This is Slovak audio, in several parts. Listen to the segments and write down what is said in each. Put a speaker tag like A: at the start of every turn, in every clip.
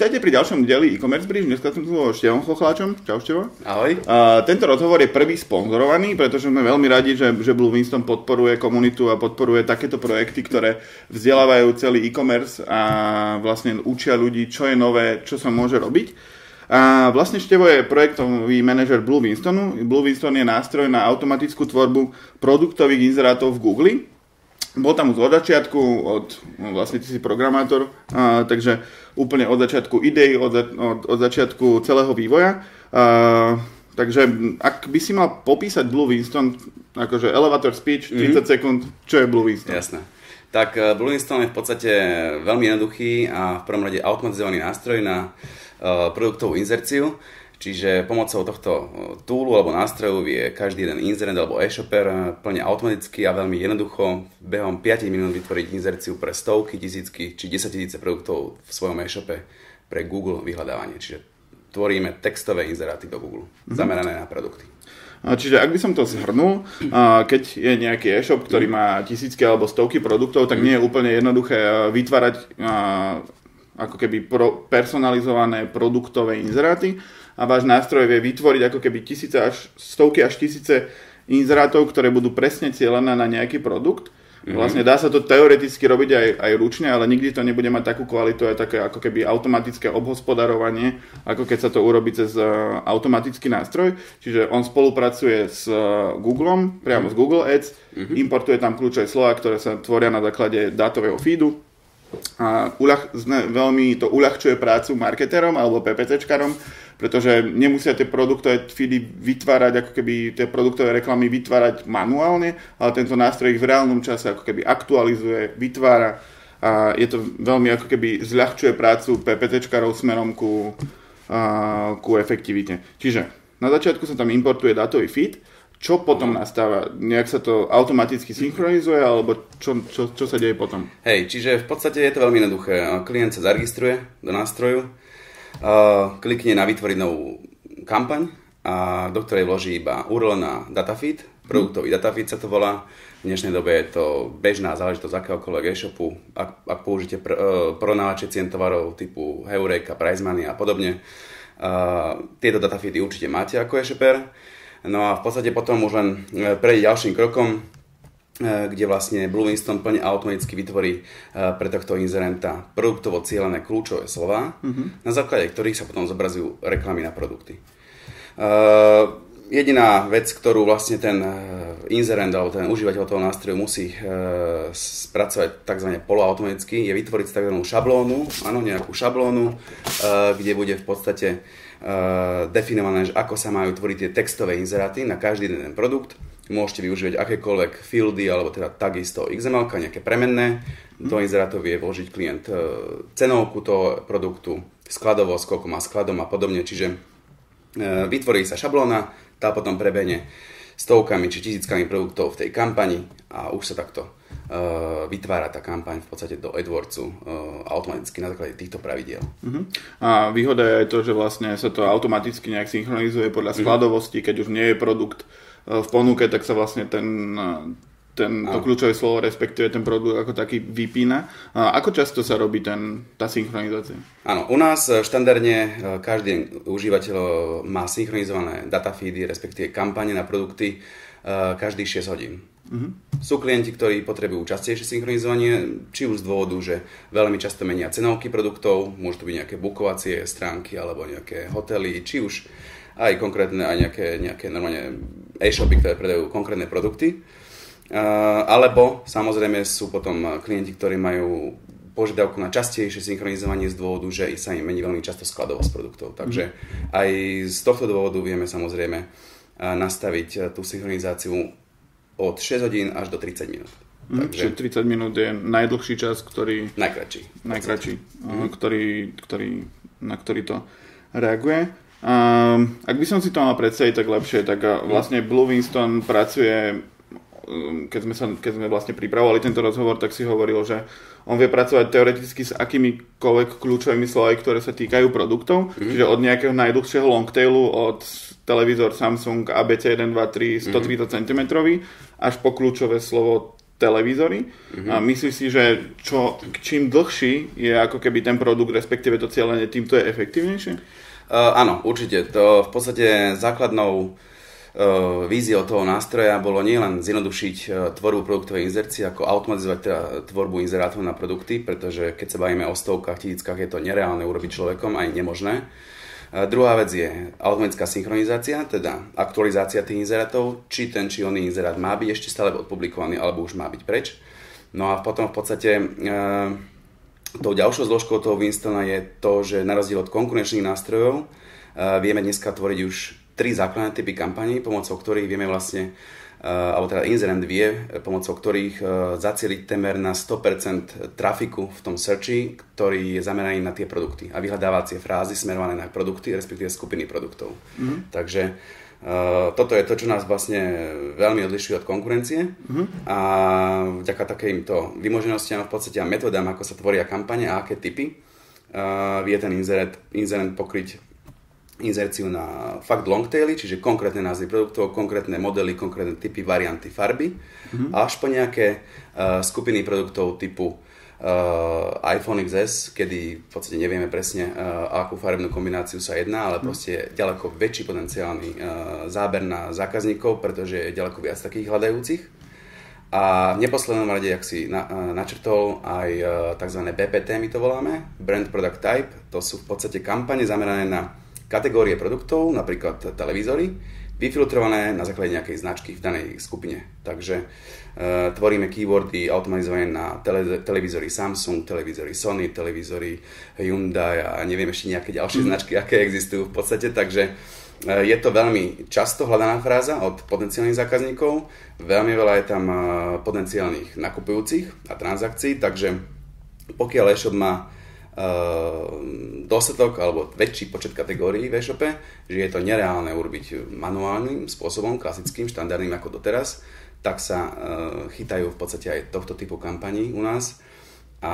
A: Vítajte pri ďalšom dieli e-commerce brief. Dneska som tu so Števom Chochláčom. Čau Števo.
B: Ahoj.
A: A tento rozhovor je prvý sponzorovaný, pretože sme veľmi radi, že, že Blue Winston podporuje komunitu a podporuje takéto projekty, ktoré vzdelávajú celý e-commerce a vlastne učia ľudí, čo je nové, čo sa môže robiť. A vlastne Števo je projektový manažer Blue Winstonu. Blue Winston je nástroj na automatickú tvorbu produktových inzerátov v Google bol tam už od začiatku, od, no vlastne ty si programátor, a, takže úplne od začiatku idei, od, od, od začiatku celého vývoja. A, takže ak by si mal popísať Blue Winston, akože elevator speech, 30 mm-hmm. sekúnd, čo je Blue Winston?
B: Jasné. Tak e, Blue Winston je v podstate veľmi jednoduchý a v prvom rade automatizovaný nástroj na uh, produktovú inzerciu. Čiže pomocou tohto toolu alebo nástroju vie každý jeden inzerent alebo e-shopper plne automaticky a veľmi jednoducho behom 5 minút vytvoriť inzerciu pre stovky, tisícky či 10 tisíce produktov v svojom e-shope pre Google vyhľadávanie. Čiže tvoríme textové inzeráty do Google mm-hmm. zamerané na produkty.
A: Čiže ak by som to zhrnul, keď je nejaký e-shop, ktorý má tisícky alebo stovky produktov, tak nie je úplne jednoduché vytvárať ako keby personalizované produktové inzeráty a váš nástroj vie vytvoriť ako keby tisíce až stovky až tisíce inzerátov, ktoré budú presne cieľené na nejaký produkt. Mm-hmm. Vlastne dá sa to teoreticky robiť aj, aj ručne, ale nikdy to nebude mať takú kvalitu, aj také ako keby automatické obhospodarovanie, ako keď sa to urobí cez uh, automatický nástroj. Čiže on spolupracuje s uh, Googlem, priamo mm-hmm. z Google Ads, mm-hmm. importuje tam kľúčové slova, ktoré sa tvoria na základe dátového feedu a uľah, veľmi to uľahčuje prácu marketerom alebo PPCčkarom, pretože nemusia tie produktové feedy vytvárať, ako keby tie produktové reklamy vytvárať manuálne, ale tento nástroj ich v reálnom čase ako keby aktualizuje, vytvára a je to veľmi ako keby zľahčuje prácu PPTčkarov smerom ku, a, ku efektivite. Čiže na začiatku sa tam importuje dátový feed, čo potom nastáva? Nejak sa to automaticky synchronizuje, alebo čo, čo, čo sa deje potom?
B: Hej, čiže v podstate je to veľmi jednoduché. Klient sa zaregistruje do nástroju, Uh, klikne na vytvoriť novú kampaň, a do ktorej vloží iba URL na datafeed, produktový datafeed sa to volá. V dnešnej dobe je to bežná záležitosť akéhokoľvek e-shopu. Ak, ak použite pr- uh, porovnávače cien tovarov typu Heureka, Price Money a podobne, uh, tieto datafeedy určite máte ako e-shopper. No a v podstate potom už len prejde ďalším krokom, E, kde vlastne Blue Winston plne automaticky vytvorí e, pre tohto inzerenta produktovo cieľené kľúčové slova, mm-hmm. na základe ktorých sa potom zobrazujú reklamy na produkty. Uh, jediná vec, ktorú vlastne ten inzerent alebo ten užívateľ toho nástroju musí uh, spracovať tzv. poloautomaticky, je vytvoriť tzv. šablónu, áno, nejakú šablónu, uh, kde bude v podstate definované, že ako sa majú tvoriť tie textové inzeráty na každý jeden produkt Môžete využívať akékoľvek fieldy alebo teda takisto XML, nejaké premenné. Do inzerátu vie vložiť klient e, cenovku toho produktu, skladovosť, koľko má skladom a podobne. Čiže e, vytvorí sa šablóna, tá potom prebehne stovkami či tisíckami produktov v tej kampani a už sa takto vytvára tá kampaň v podstate do AdWordsu uh, automaticky na základe týchto pravidiel. Uh-huh.
A: A výhoda je aj to, že vlastne sa to automaticky nejak synchronizuje podľa mhm. skladovosti, uh-huh. keď už nie je produkt v ponuke, tak sa vlastne ten, ten, to kľúčové slovo, respektíve ten produkt ako taký vypína. A ako často sa robí ten, tá synchronizácia?
B: Áno, u nás štandardne každý užívateľ má synchronizované datafeedy, respektíve kampane na produkty každých 6 hodín. Uh-huh. Sú klienti, ktorí potrebujú častejšie synchronizovanie, či už z dôvodu, že veľmi často menia cenovky produktov, môžu to byť nejaké bukovacie stránky alebo nejaké hotely, či už aj konkrétne, aj nejaké, nejaké normálne e-shopy, ktoré predajú konkrétne produkty. Uh, alebo samozrejme sú potom klienti, ktorí majú požiadavku na častejšie synchronizovanie z dôvodu, že sa im mení veľmi často skladovosť produktov. Takže aj z tohto dôvodu vieme samozrejme nastaviť uh, tú synchronizáciu od 6 hodín až do 30 minút.
A: Mm, Takže... Čiže 30 minút je najdlhší čas, ktorý...
B: Najkračší.
A: Najkračší, mm. ktorý, ktorý, na ktorý to reaguje. Um, ak by som si to mal predstaviť tak lepšie, tak vlastne Blue Winston pracuje, um, keď sme, sa, keď sme vlastne pripravovali tento rozhovor, tak si hovoril, že on vie pracovať teoreticky s akýmikoľvek kľúčovými slovami, ktoré sa týkajú produktov, mm-hmm. čiže od nejakého najdlhšieho longtailu, od televízor Samsung ABC 1, 2, 3, 130 mm-hmm. cm, až po kľúčové slovo televízory. Mm-hmm. A myslíš si, že čo, čím dlhší je ako keby ten produkt, respektíve to cieľenie, tým to je efektívnejšie?
B: Uh, áno, určite. To v podstate základnou uh, víziou toho nástroja bolo nielen zjednodušiť uh, tvorbu produktovej inzercie, ako automatizovať teda tvorbu inzerátov na produkty, pretože keď sa bavíme o stovkách, tisíckach, je to nereálne urobiť človekom, aj nemožné. Uh, druhá vec je automatická synchronizácia, teda aktualizácia tých inzerátov, či ten či oný inzerát má byť ešte stále odpublikovaný, alebo už má byť preč. No a potom v podstate uh, tou ďalšou zložkou toho Winstona je to, že na rozdiel od konkurenčných nástrojov uh, vieme dneska tvoriť už tri základné typy kampaní, pomocou ktorých vieme vlastne alebo teda Inzerent vie, pomocou ktorých uh, zacieliť temer na 100% trafiku v tom searchi, ktorý je zameraný na tie produkty a vyhľadávacie frázy smerované na produkty, respektíve skupiny produktov. Mm-hmm. Takže Uh, toto je to, čo nás vlastne veľmi odlišuje od konkurencie uh-huh. a vďaka takýmto vymoženostiam v podstate a metodám, ako sa tvoria kampane a aké typy, uh, vie ten inzerent, inzerent pokryť inzerciu na fakt long taily, čiže konkrétne názvy produktov, konkrétne modely, konkrétne typy, varianty, farby, uh-huh. až po nejaké uh, skupiny produktov typu uh, iPhone XS, kedy v podstate nevieme presne, uh, akú farebnú kombináciu sa jedná, ale mhm. proste je ďaleko väčší potenciálny uh, záber na zákazníkov, pretože je ďaleko viac takých hľadajúcich. A v neposlednom rade, ak si na, uh, načrtol, aj uh, tzv. BPT my to voláme, Brand Product Type, to sú v podstate kampane zamerané na kategórie produktov, napríklad televízory, vyfiltrované na základe nejakej značky v danej skupine. Takže e, tvoríme keywordy automatizované na tele, televízory Samsung, televízory Sony, televízory Hyundai a neviem ešte nejaké ďalšie mm. značky, aké existujú v podstate. Takže e, je to veľmi často hľadaná fráza od potenciálnych zákazníkov. Veľmi veľa je tam e, potenciálnych nakupujúcich a transakcií, takže pokiaľ e-shop má dostatok alebo väčší počet kategórií v e-shope, že je to nereálne urobiť manuálnym spôsobom, klasickým, štandardným ako doteraz, tak sa uh, chytajú v podstate aj tohto typu kampaní u nás a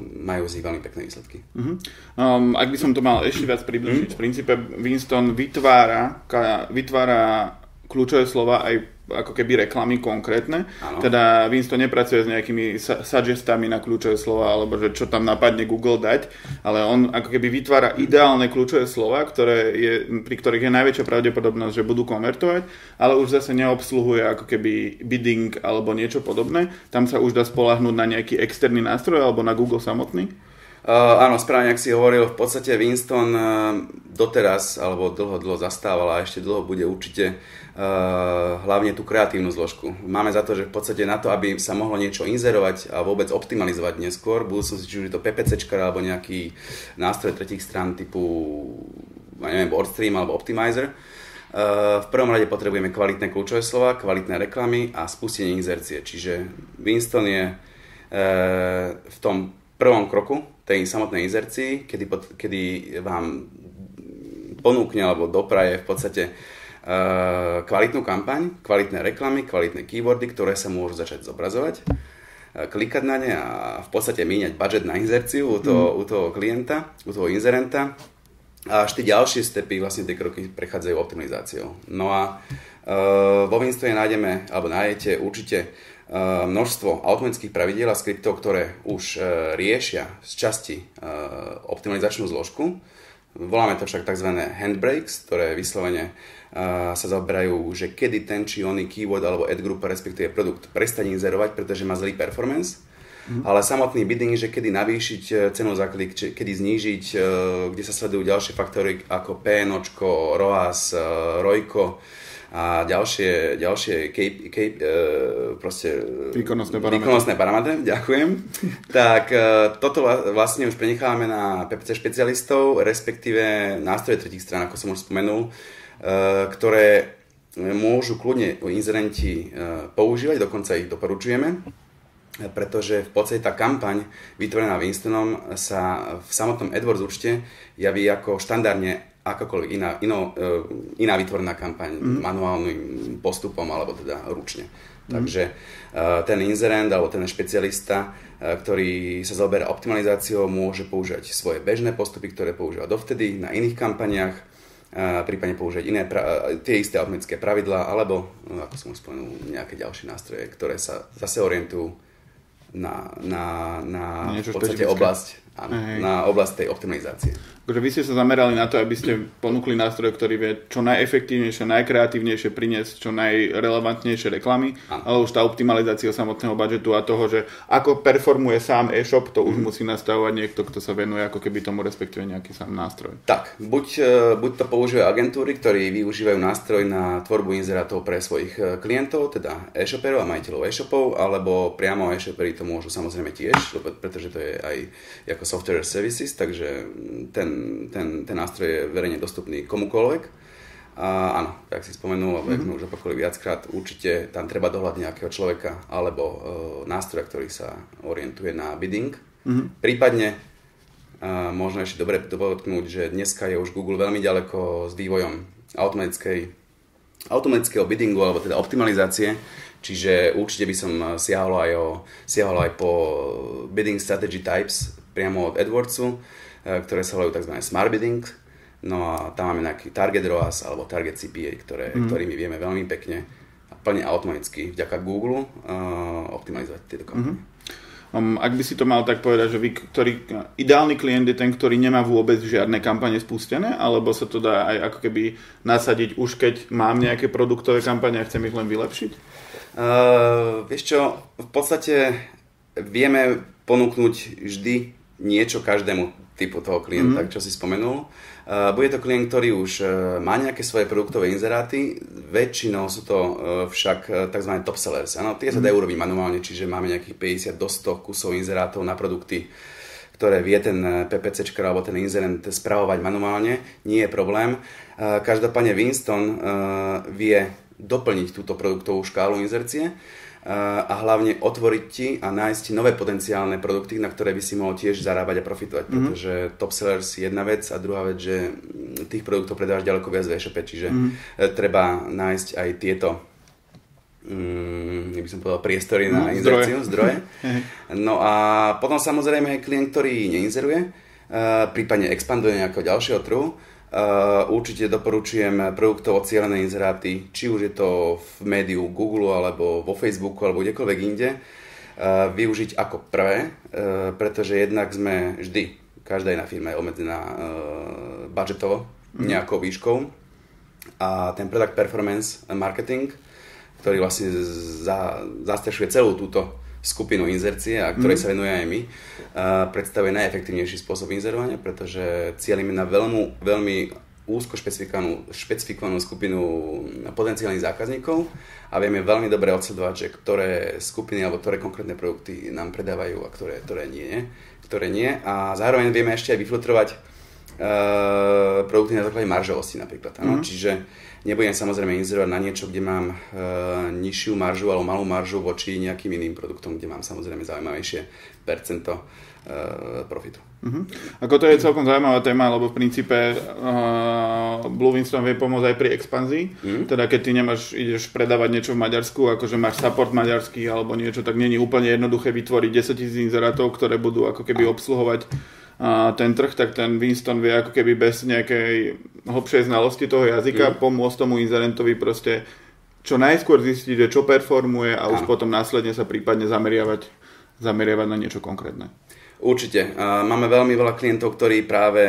B: majú z nich veľmi pekné výsledky. Uh-huh.
A: Um, ak by som to mal ešte viac približiť, uh-huh. v princípe Winston vytvára, vytvára kľúčové slova aj ako keby reklamy konkrétne. Ano. Teda Winston nepracuje s nejakými suggestami na kľúčové slova, alebo že čo tam napadne Google dať, ale on ako keby vytvára ideálne kľúčové slova, ktoré je, pri ktorých je najväčšia pravdepodobnosť, že budú konvertovať, ale už zase neobsluhuje ako keby bidding alebo niečo podobné. Tam sa už dá spolahnúť na nejaký externý nástroj alebo na Google samotný.
B: Uh, áno, správne, ak si hovoril, v podstate Winston uh, doteraz, alebo dlho, dlho zastával a ešte dlho bude určite uh, hlavne tú kreatívnu zložku. Máme za to, že v podstate na to, aby sa mohlo niečo inzerovať a vôbec optimalizovať neskôr, budúcnosti, či už je to PPC alebo nejaký nástroj tretich strán typu ja neviem, WordStream alebo Optimizer, v prvom rade potrebujeme kvalitné kľúčové slova, kvalitné reklamy a spustenie inzercie. Čiže Winston je v tom prvom kroku tej samotnej inzercii, kedy, kedy vám ponúkne alebo dopraje v podstate uh, kvalitnú kampaň, kvalitné reklamy, kvalitné keywordy, ktoré sa môžu začať zobrazovať, uh, klikať na ne a v podstate míňať budget na inzerciu u toho, mm. u toho klienta, u toho inzerenta. A až tie ďalšie stepy, vlastne tie kroky prechádzajú optimalizáciou. No a uh, vo Winstone nájdeme, alebo nájdete určite množstvo automatických pravidiel a skriptov, ktoré už eh, riešia z časti eh, optimalizačnú zložku. Voláme to však tzv. handbrakes, ktoré vyslovene sa zaoberajú, že kedy ten či oný keyword alebo ad group, respektíve produkt prestane inzerovať, pretože má zlý performance. Mm. Ale samotný bidding, že kedy navýšiť cenu za klik, kedy znížiť, kde sa sledujú ďalšie faktory ako PNO, ROAS, ROIKO, a ďalšie, ďalšie KP, KP, uh, proste,
A: výkonnostné parametre.
B: výkonnostné parametre, ďakujem. tak uh, toto vlastne už prenechávame na PPC špecialistov, respektíve nástroje tretích strán, ako som už spomenul, uh, ktoré môžu kľudne inzerenti používať, dokonca ich doporučujeme pretože v podstate tá kampaň vytvorená Winstonom sa v samotnom AdWords účte javí ako štandardne akákoľvek iná, ino, e, iná vytvorená kampaň mm. manuálnym postupom alebo teda ručne. Mm. Takže uh, ten inzerent alebo ten špecialista, uh, ktorý sa zaoberá optimalizáciou, môže používať svoje bežné postupy, ktoré používa dovtedy na iných kampaniach prípadne použiť iné, pra- tie isté automatické pravidlá, alebo, no, ako som už spomenul, nejaké ďalšie nástroje, ktoré sa zase orientujú na, na, na v podstate oblasť Áno, na oblasť tej optimalizácie.
A: Takže vy ste sa zamerali na to, aby ste ponúkli nástroj, ktorý vie čo najefektívnejšie, najkreatívnejšie priniesť čo najrelevantnejšie reklamy, ano. ale už tá optimalizácia samotného budžetu a toho, že ako performuje sám e-shop, to už mm. musí nastavovať niekto, kto sa venuje ako keby tomu respektíve nejaký sám nástroj.
B: Tak, buď, e, buď to používajú agentúry, ktorí využívajú nástroj na tvorbu inzerátov pre svojich e, klientov, teda e-shoperov a majiteľov e-shopov, alebo priamo e-shoperi to môžu samozrejme tiež, pretože to je aj ako software services, takže ten, ten, ten nástroj je verejne dostupný komukoľvek. A áno, tak si spomenul, alebo mm-hmm. sme už opakovali viackrát, určite tam treba dohľad nejakého človeka alebo uh, nástroja, ktorý sa orientuje na bidding. Mm-hmm. Prípadne uh, možno ešte dobre dopodotknúť, že dneska je už Google veľmi ďaleko s vývojom automatickej, automatického biddingu alebo teda optimalizácie, čiže určite by som siahol aj, o, siahol aj po bidding strategy types priamo od AdWordsu, e, ktoré sa volajú tzv. smart bidding. No a tam máme nejaký target ROAS alebo target CPA, ktoré, mm. ktorými vieme veľmi pekne a plne automaticky vďaka Google uh, optimalizovať tieto kampane. Mm-hmm.
A: Um, ak by si to mal tak povedať, že vy, ktorý, ideálny klient je ten, ktorý nemá vôbec žiadne kampane spustené, alebo sa to dá aj ako keby nasadiť už keď mám nejaké produktové kampane a chcem ich len vylepšiť?
B: Uh, vieš čo, v podstate vieme ponúknuť vždy niečo každému typu toho klienta, mm-hmm. čo si spomenul. Uh, bude to klient, ktorý už uh, má nejaké svoje produktové inzeráty, väčšinou sú to uh, však tzv. top sellers. Ano, tie sa dajú urobiť manuálne, čiže máme nejakých 50 do 100 kusov inzerátov na produkty, ktoré vie ten PPC alebo ten inzerent spravovať manuálne, nie je problém. Každopádne Winston vie doplniť túto produktovú škálu inzercie a hlavne otvoriť ti a nájsť nové potenciálne produkty, na ktoré by si mohol tiež zarábať a profitovať, mm-hmm. pretože top sellers je jedna vec a druhá vec, že tých produktov predávaš ďaleko viac v e-shope, čiže mm-hmm. treba nájsť aj tieto mm, by som povedal, priestory na mm, inzerciu, zdroje. zdroje. no a potom samozrejme klient, ktorý neinzeruje, uh, prípadne expanduje nejakého ďalšieho trhu, Uh, určite doporučujem produktov cieľené inzeráty, či už je to v médiu Google alebo vo Facebooku alebo kdekoľvek inde, uh, využiť ako prvé, uh, pretože jednak sme vždy, každá jedna firma je obmedzená budžetovo, mm. nejakou výškou a ten product performance marketing, ktorý vlastne za, zastrešuje celú túto skupinu inzercie, a ktorej mm. sa venuje aj my, predstavuje najefektívnejší spôsob inzerovania, pretože cieľime na veľmi, veľmi úzko špecifikovanú, špecifikovanú skupinu potenciálnych zákazníkov a vieme veľmi dobre odsledovať, že ktoré skupiny alebo ktoré konkrétne produkty nám predávajú a ktoré, ktoré nie. Ktoré nie. A zároveň vieme ešte aj vyfiltrovať uh, produkty na základe maržovosti napríklad. Mm-hmm. Čiže Nebudem samozrejme inzerovať na niečo, kde mám e, nižšiu maržu alebo malú maržu voči nejakým iným produktom, kde mám samozrejme zaujímavejšie percento e, profitu.
A: Uh-huh. Ako to je celkom zaujímavá téma, lebo v princípe uh, Blue Winston vie pomôcť aj pri expanzii. Uh-huh. Teda keď ty nemáš, ideš predávať niečo v Maďarsku, akože máš support maďarský alebo niečo, tak není úplne jednoduché vytvoriť 10 000 inzerátov, ktoré budú ako keby obsluhovať ten trh, tak ten Winston vie ako keby bez nejakej hlbšej znalosti toho jazyka mm. pomôcť tomu inzerentovi proste čo najskôr zistiť, že čo performuje a už potom následne sa prípadne zameriavať, zameriavať na niečo konkrétne.
B: Určite. Máme veľmi veľa klientov, ktorí práve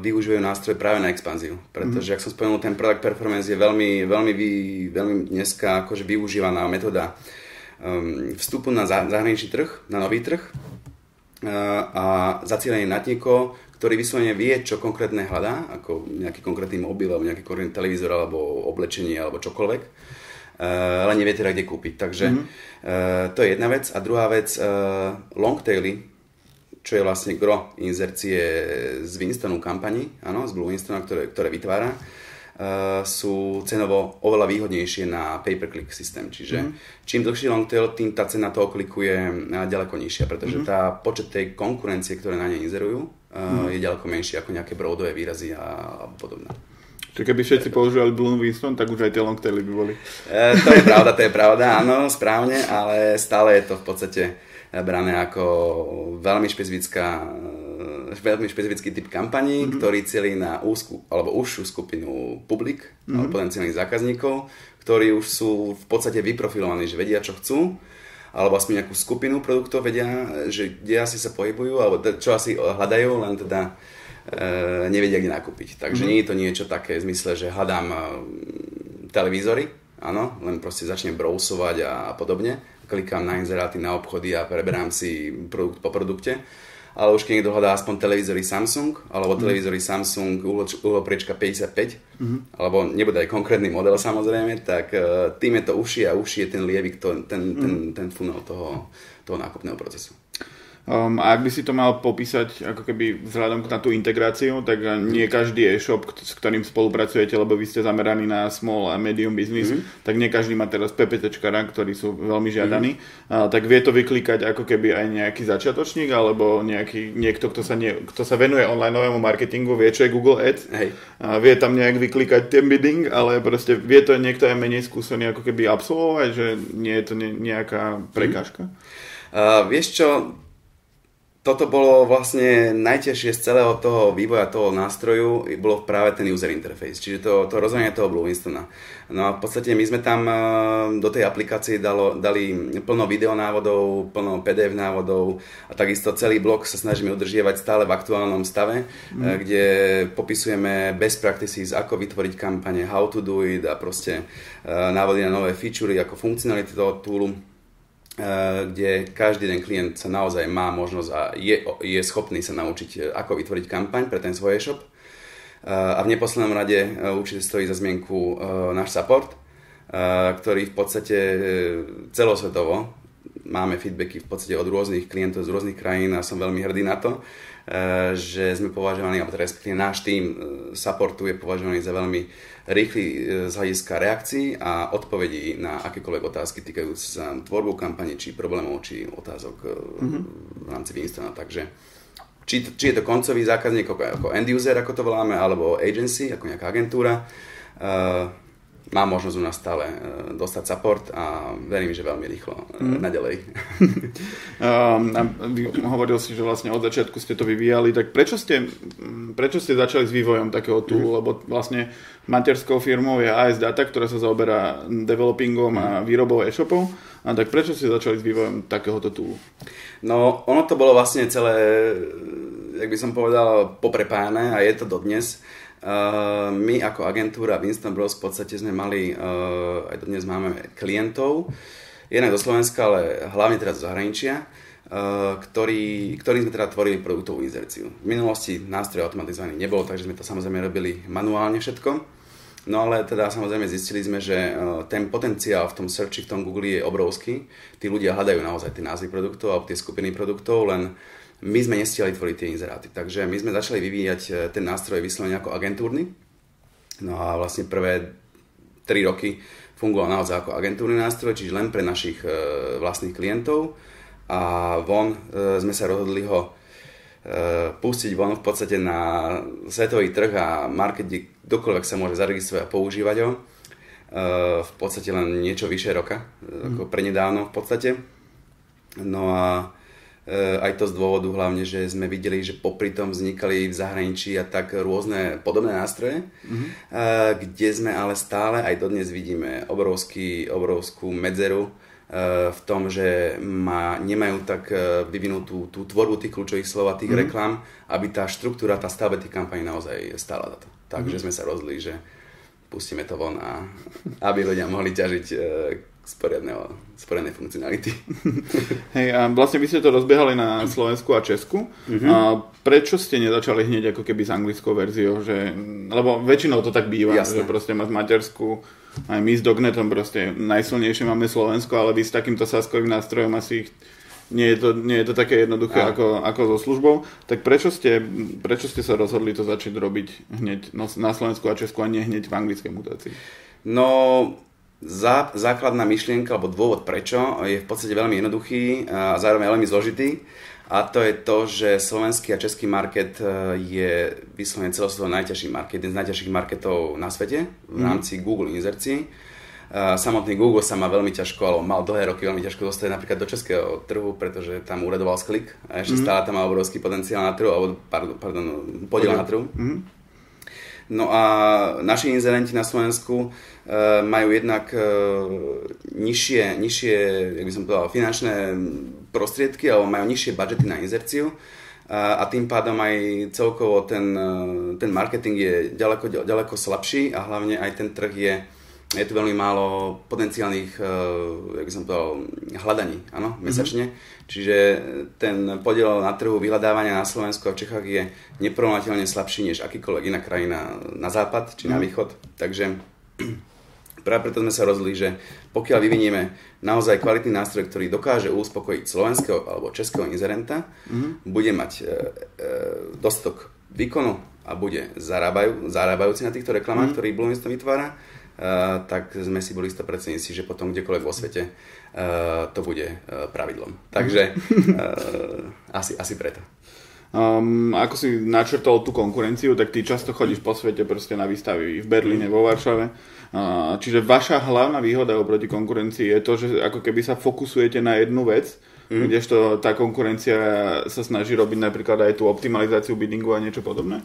B: využívajú nástroj práve na expanziu. Pretože, mm. ak som spomenul, ten product performance je veľmi, veľmi, veľmi dneska akože využívaná metóda um, vstupu na zahraničný trh, na nový trh a zacielenie na niekoho, ktorý vyslovene vie, čo konkrétne hľadá, ako nejaký konkrétny mobil, alebo nejaký konkrétny televízor, alebo oblečenie, alebo čokoľvek, ale nevie teda, kde kúpiť. Takže mm-hmm. to je jedna vec. A druhá vec, longtaily, čo je vlastne gro inzercie z Winstonu kampani, áno, z Blue Winstona, ktoré, ktoré vytvára, sú cenovo oveľa výhodnejšie na pay-per-click systém. Čiže mm-hmm. čím dlhší long tail, tým tá cena toho kliku je ďaleko nižšia, pretože mm-hmm. tá počet tej konkurencie, ktoré na nej inzerujú, mm-hmm. je ďaleko menší ako nejaké broadové výrazy a, a podobné.
A: Čiže keby všetci používali Blue Winston, tak už aj tie long taily by boli.
B: E, to je pravda, to je pravda, áno, správne, ale stále je to v podstate brané ako veľmi špecifická veľmi špecifický typ kampaní, mm-hmm. ktorý celý na úzku alebo užšiu skupinu publik mm-hmm. alebo potenciálnych zákazníkov, ktorí už sú v podstate vyprofilovaní, že vedia, čo chcú alebo aspoň nejakú skupinu produktov vedia, že kde asi sa pohybujú, alebo čo asi hľadajú, len teda e, nevedia, kde nakúpiť. Takže mm-hmm. nie je to niečo také v zmysle, že hľadám e, televízory, áno, len proste začnem brousovať a, a podobne. Klikám na inzeráty, na obchody a preberám si produkt po produkte ale už keď niekto hľadá aspoň televízory Samsung, alebo mm. televízory Samsung ulopriečka 55, mm-hmm. alebo nebude aj konkrétny model samozrejme, tak uh, tým je to uši a uši je ten lievik, to, ten, mm. ten, ten funnel toho, toho nákupného procesu.
A: Um, a ak by si to mal popísať ako keby vzhľadom na tú integráciu, tak nie každý e-shop, s ktorým spolupracujete, lebo vy ste zameraní na small a medium business, mm-hmm. tak nie každý má teraz PPTčkara, ktorí sú veľmi žiadaní, mm-hmm. uh, tak vie to vyklikať ako keby aj nejaký začiatočník, alebo nejaký, niekto, kto sa, nie, kto sa venuje onlineovému marketingu, vie, čo je Google Ads, Hej. Uh, vie tam nejak vyklikať ten bidding, ale proste vie to niekto aj menej skúsený ako keby absolvovať, že nie je to ne, nejaká prekážka?
B: Mm-hmm. Uh, vieš čo, toto bolo vlastne najťažšie z celého toho vývoja toho nástroju, bolo práve ten user interface, čiže to, to rozhodenie toho Blue Winstona. No a v podstate my sme tam eh, do tej aplikácie dalo, dali plno videonávodov, plno PDF návodov a takisto celý blok sa snažíme udržiavať stále v aktuálnom stave, mm. kde popisujeme best practices, ako vytvoriť kampane, how to do it a proste eh, návody na nové featurey, ako funkcionality toho toolu Eh, kde každý ten klient sa naozaj má možnosť a je, je schopný sa naučiť, eh, ako vytvoriť kampaň pre ten svoj e-shop. Eh, a v neposlednom rade určite stojí za zmienku náš support, ktorý v podstate celosvetovo máme feedbacky v podstate od rôznych klientov z rôznych krajín a som veľmi hrdý na to, že sme považovaní, alebo respektíve náš tým supportu je považovaný za veľmi rýchly e, z hľadiska reakcií a odpovedí na akékoľvek otázky týkajúce sa tvorbu kampane, či problémov, či otázok mm-hmm. v rámci Winstona. Takže či, či je to koncový zákazník ako, ako end user, ako to voláme, alebo agency, ako nejaká agentúra, uh, mám možnosť u nás stále e, dostať support a verím, že veľmi rýchlo mm. naďalej.
A: um, hovoril si, že vlastne od začiatku ste to vyvíjali, tak prečo ste, prečo ste začali s vývojom takého toolu? Mm. Lebo vlastne materskou firmou je AS Data, ktorá sa zaoberá developingom mm. a mhm. výrobou e-shopov. A tak prečo ste začali s vývojom takéhoto toolu?
B: No, ono to bolo vlastne celé, jak by som povedal, poprepájane a je to dodnes. Uh, my ako agentúra Winston Bros v podstate sme mali, uh, aj dnes máme klientov, jednak do Slovenska, ale hlavne teraz zo zahraničia, uh, ktorý, ktorým sme teda tvorili produktovú inzerciu. V minulosti nástroj automatizovaný nebol, takže sme to samozrejme robili manuálne všetko. No ale teda samozrejme zistili sme, že ten potenciál v tom searchi, v tom Google je obrovský. Tí ľudia hľadajú naozaj tie názvy produktov alebo tie skupiny produktov, len my sme nestihali tvoriť tie inzeráty. Takže my sme začali vyvíjať e, ten nástroj vyslovene ako agentúrny. No a vlastne prvé 3 roky fungoval naozaj ako agentúrny nástroj, čiže len pre našich e, vlastných klientov. A von e, sme sa rozhodli ho pustiť von v podstate na svetový trh a market, kde kdokoľvek sa môže zaregistrovať a používať ho. V podstate len niečo vyše roka, ako mhm. prenedávno v podstate. No a aj to z dôvodu hlavne, že sme videli, že popri tom vznikali v zahraničí a tak rôzne podobné nástroje, mm-hmm. kde sme ale stále aj dodnes vidíme obrovský, obrovskú medzeru eh, v tom, že má, nemajú tak vyvinutú tú tvorbu tých kľúčových slov a tých mm-hmm. reklam, aby tá štruktúra, tá stavba tých kampaní naozaj stála za to. Takže mm-hmm. sme sa rozhodli, že pustíme to von a aby ľudia mohli ťažiť sporiadnej funkcionality.
A: Hej, a vlastne vy ste to rozbiehali na Slovensku a Česku. Uh-huh. A prečo ste nezačali hneď ako keby s anglickou verziou? Že, lebo väčšinou to tak býva, Jasne. že proste máš matersku, aj my s Dognetom proste najsilnejšie máme Slovensko, ale vy s takýmto saskovým nástrojom asi ich nie je to, nie je to také jednoduché ako, ako so službou. Tak prečo ste, prečo ste sa rozhodli to začať robiť hneď na Slovensku a Česku a nie hneď v anglickej mutácii?
B: No, Zá, základná myšlienka alebo dôvod prečo je v podstate veľmi jednoduchý a zároveň veľmi zložitý. A to je to, že slovenský a český market e, je vyslovene celosvetovo najťažší market, jeden z najťažších marketov na svete v mhm. rámci mm. Google inzercií. samotný Google sa má veľmi ťažko, alebo mal dlhé roky veľmi ťažko dostať napríklad do českého trhu, pretože tam uradoval sklik a ešte mm-hmm. stále tam má obrovský potenciál na trhu, alebo pardon, pardon podiel na trhu. Mm-hmm. No a naši inzerenti na Slovensku e, majú jednak e, nižšie, nižšie jak by som povedal, finančné prostriedky, alebo majú nižšie budžety na inzerciu a, a tým pádom aj celkovo ten, ten marketing je ďaleko, ďaleko slabší a hlavne aj ten trh je je tu veľmi málo potenciálnych, jak som povedal, hľadaní, áno, mhm. mesačne. Mm-hmm. Čiže ten podiel na trhu vyhľadávania na Slovensku a v Čechách je neporovnateľne slabší než akýkoľvek iná krajina na západ či na mhm. východ. Takže práve preto sme sa rozhodli, že pokiaľ vyvinieme naozaj kvalitný nástroj, ktorý dokáže uspokojiť slovenského alebo českého inzerenta, mm-hmm. bude mať e, e, dostok výkonu a bude zarábajú, zarábajúci na týchto reklamách, mm-hmm. ktorý Blueminstone vytvára, Uh, tak sme si boli 100% istí, že potom kdekoľvek vo svete uh, to bude uh, pravidlom. Takže asi, asi preto.
A: Um, ako si načrtol tú konkurenciu, tak ty často chodíš po svete proste na výstavy v Berlíne, vo Varšave. Čiže vaša hlavná výhoda oproti konkurencii je to, že ako keby sa fokusujete na jednu vec, mm. kdežto tá konkurencia sa snaží robiť napríklad aj tú optimalizáciu biddingu a niečo podobné?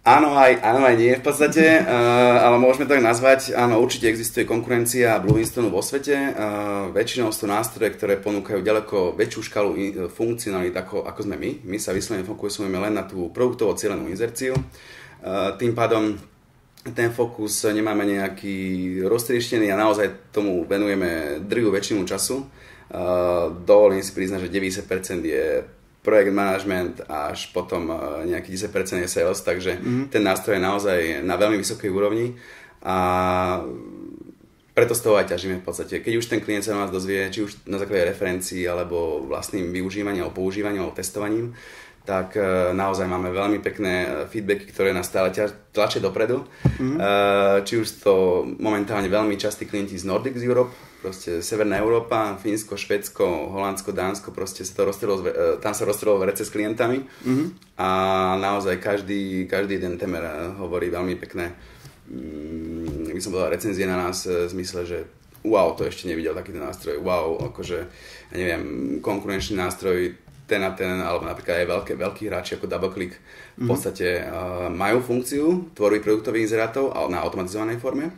B: Áno aj, áno aj nie v podstate, uh, ale môžeme tak nazvať. Áno, určite existuje konkurencia Blue Winstonu vo svete. Uh, väčšinou sú nástroje, ktoré ponúkajú ďaleko väčšiu škálu funkcionalít ako, ako sme my. My sa vyslovene fokusujeme len na tú produktovo cieľenú inzerciu. Uh, tým pádom ten fokus nemáme nejaký roztrieštený a naozaj tomu venujeme drvú väčšinu času. Uh, dovolím si priznať, že 90% je projekt management až potom e, nejaký 10% je sales, takže mm-hmm. ten nástroj je naozaj na veľmi vysokej úrovni a preto z toho aj ťažíme v podstate. Keď už ten klient sa na nás dozvie, či už na základe referencií, alebo vlastným využívaním, alebo používaním, alebo testovaním, tak e, naozaj máme veľmi pekné e, feedbacky, ktoré nás stále tlačia dopredu. Mm-hmm. Či už to momentálne veľmi častí klienti z Nordics Europe, proste Severná Európa, Fínsko, Švedsko, Holandsko, Dánsko, proste sa to rozstrelo, tam sa rozstrelo vrece s klientami mm-hmm. a naozaj každý, každý jeden temer hovorí veľmi pekné mm, by som povedal recenzie na nás v zmysle, že wow, to ešte nevidel takýto nástroj, wow, akože, ja neviem, konkurenčný nástroj ten a ten, alebo napríklad aj veľké, veľkí hráči ako DoubleClick v mm-hmm. podstate uh, majú funkciu tvorby produktových inzerátov, na automatizovanej forme,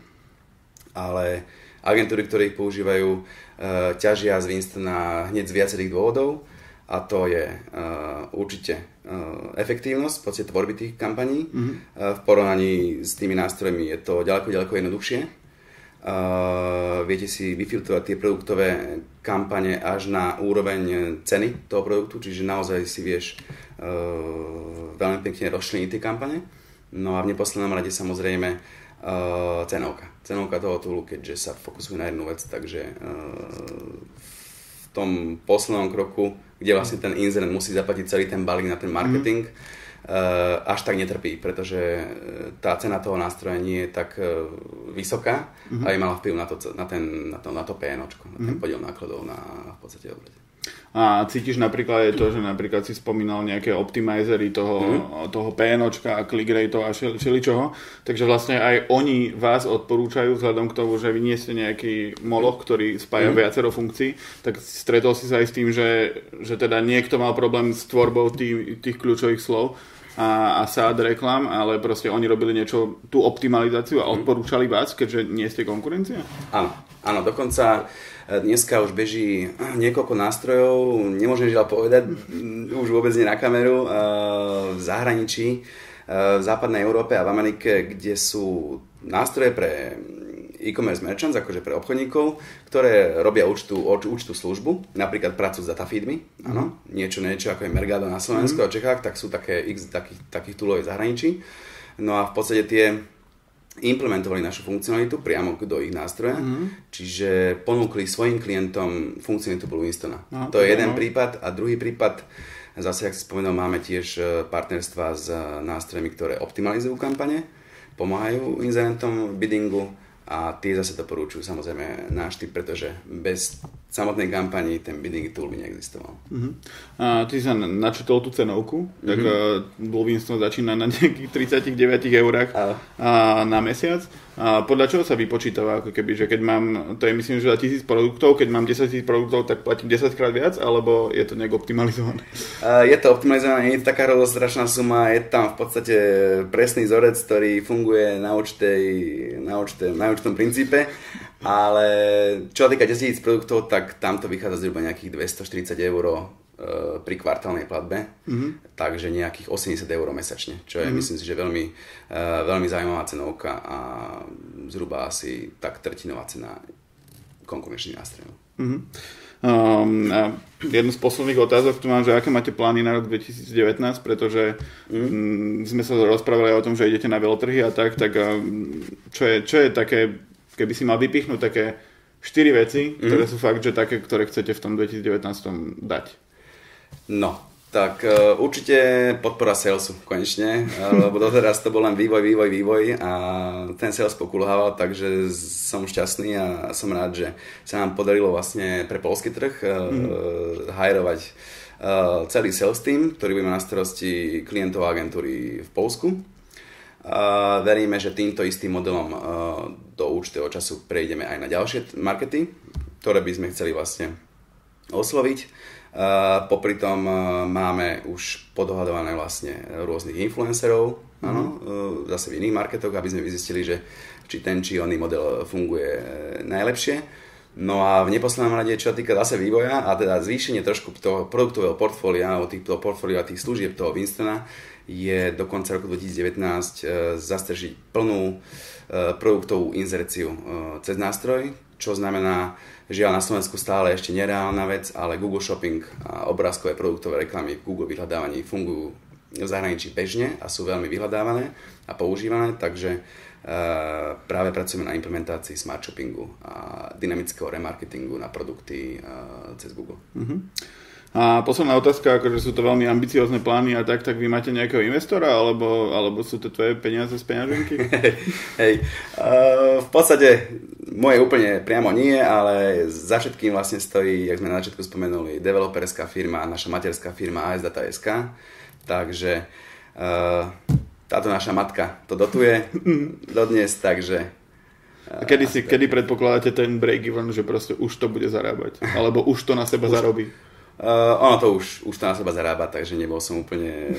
B: ale agentúry, ktoré ich používajú, uh, ťažia z Winstona hneď z viacerých dôvodov a to je uh, určite uh, efektívnosť v podstate tvorby tých kampaní. Mm-hmm. Uh, v porovnaní s tými nástrojmi je to ďaleko, ďaleko jednoduchšie. Uh, viete si vyfiltrovať tie produktové kampane až na úroveň ceny toho produktu, čiže naozaj si vieš uh, veľmi pekne rozčleniť tie kampane. No a v neposlednom rade samozrejme uh, cenovka. Cenovka toho túlu, keďže sa fokusuje na jednu vec, takže v tom poslednom kroku, kde vlastne ten inzerent musí zaplatiť celý ten balík na ten marketing, mm. Uh, až tak netrpí, pretože tá cena toho nástroja nie je tak uh, vysoká mm-hmm. a je mala vplyv na to, na ten, na to, na to PNOčko, na ten mm-hmm. podiel nákladov na v podstate obrate.
A: A cítiš napríklad aj to, že napríklad si spomínal nejaké optimizery toho, mm. toho PNOčka a click rate a všeličoho, takže vlastne aj oni vás odporúčajú vzhľadom k tomu, že vy nie ste nejaký moloch, ktorý spája mm. viacero funkcií, tak stretol si sa aj s tým, že, že teda niekto mal problém s tvorbou tých, tých kľúčových slov a, a sád reklam, ale proste oni robili niečo, tú optimalizáciu a mhm. odporúčali vás, keďže nie ste konkurencia?
B: Áno, áno, dokonca Dneska už beží niekoľko nástrojov, nemôžem žiaľ povedať, už vôbec nie na kameru, v zahraničí, v západnej Európe a v Amerike, kde sú nástroje pre e-commerce merchants, akože pre obchodníkov, ktoré robia účtu, účtu službu, napríklad pracujú s datafeedmi, áno, mm. niečo, niečo ako je Mergado na Slovensku mm. a Čechách, tak sú také x takých, takých túlov v zahraničí. No a v podstate tie implementovali našu funkcionalitu priamo do ich nástroja, mm-hmm. čiže ponúkli svojim klientom funkcionalitu Blue Winstona. No, to je jeden no. prípad a druhý prípad, zase, ak si spomenul, máme tiež e, partnerstva s e, nástrojmi, ktoré optimalizujú kampane, pomáhajú inzerentom v biddingu a tie zase doporučujú samozrejme náš typ, pretože bez samotnej kampani ten bidding tool by neexistoval.
A: Uh-huh. A ty sa načetol tú cenovku, uh-huh. tak uh, Blue Winston začína na nejakých 39 eurách uh. a, na mesiac. A podľa čoho sa vypočítava, ako keby, že keď mám, to je myslím, že za tisíc produktov, keď mám 10 tisíc produktov, tak platím 10 krát viac, alebo je to nejak optimalizované?
B: Uh, je to optimalizované, nie je to taká strašná suma, je tam v podstate presný vzorec, ktorý funguje na, určitej, na, určitej, na určitom princípe ale čo týka 10 000 produktov, tak tam to vychádza zhruba nejakých 240 eur e, pri kvartálnej platbe, mm-hmm. takže nejakých 80 eur mesačne, čo je mm-hmm. myslím si, že veľmi, e, veľmi zaujímavá cenovka a zhruba asi tak tretinová cena konkurenčných nástrojov. Mm-hmm.
A: Um, a jednu z posledných otázok tu mám, že aké máte plány na rok 2019, pretože mm. um, sme sa rozprávali o tom, že idete na veľtrhy a tak, tak um, čo, je, čo je také keby si mal vypichnúť také 4 veci, mm. ktoré sú fakt, že také, ktoré chcete v tom 2019 dať.
B: No, tak uh, určite podpora salesu konečne, uh, lebo doteraz to bol len vývoj, vývoj, vývoj a ten sales pokulhával, takže som šťastný a som rád, že sa nám podarilo vlastne pre polský trh uh, mm. hajrovať uh, celý sales team, ktorý bude na starosti klientov agentúry v Polsku Uh, veríme, že týmto istým modelom uh, do určitého času prejdeme aj na ďalšie markety, ktoré by sme chceli vlastne osloviť. Uh, popri tom uh, máme už podohadované vlastne rôznych influencerov, mm. áno, uh, zase v iných marketoch, aby sme vyzistili, že či ten či oný model funguje najlepšie. No a v neposlednom rade, čo týka zase vývoja a teda zvýšenie trošku toho produktového portfólia, alebo týchto portfólia tých služieb toho Winstona, je do konca roku 2019 e, zastrežiť plnú e, produktovú inzerciu e, cez nástroj, čo znamená, žiaľ na Slovensku stále ešte nereálna vec, ale Google Shopping a obrázkové produktové reklamy v Google vyhľadávaní fungujú v zahraničí bežne a sú veľmi vyhľadávané a používané, takže práve pracujeme na implementácii smart shoppingu a dynamického remarketingu na produkty cez Google. Mm-hmm.
A: A posledná otázka, akože sú to veľmi ambiciozne plány a tak, tak vy máte nejakého investora, alebo, alebo sú to tvoje peniaze z peňaženky?
B: Hej, uh, v podstate moje úplne priamo nie, ale za všetkým vlastne stojí, jak sme na začiatku spomenuli, developerská firma, naša materská firma ASData.sk, takže uh, táto naša matka to dotuje dodnes, takže
A: a kedy, si, kedy predpokladáte ten break-even, že proste už to bude zarábať? Alebo už to na seba už, zarobí?
B: Uh, ono to už, už to na seba zarába, takže nebol som úplne,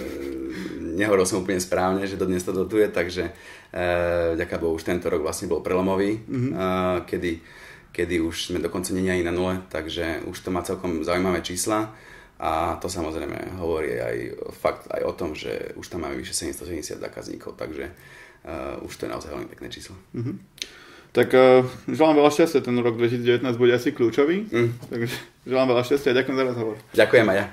B: nehovoril som úplne správne, že dodnes to dotuje, takže uh, ďaká Bohu, už tento rok vlastne bol prelomový, mm-hmm. uh, kedy, kedy už sme dokonca není ani na nule, takže už to má celkom zaujímavé čísla a to samozrejme hovorí aj fakt aj o tom, že už tam máme vyše 770 zákazníkov, takže uh, už to je naozaj veľmi pekné číslo. Mm-hmm.
A: Tak uh, želám veľa šťastia, ten rok 2019 bude asi kľúčový, mm. takže želám veľa šťastia a ďakujem za rozhovor.
B: Ďakujem aj ja.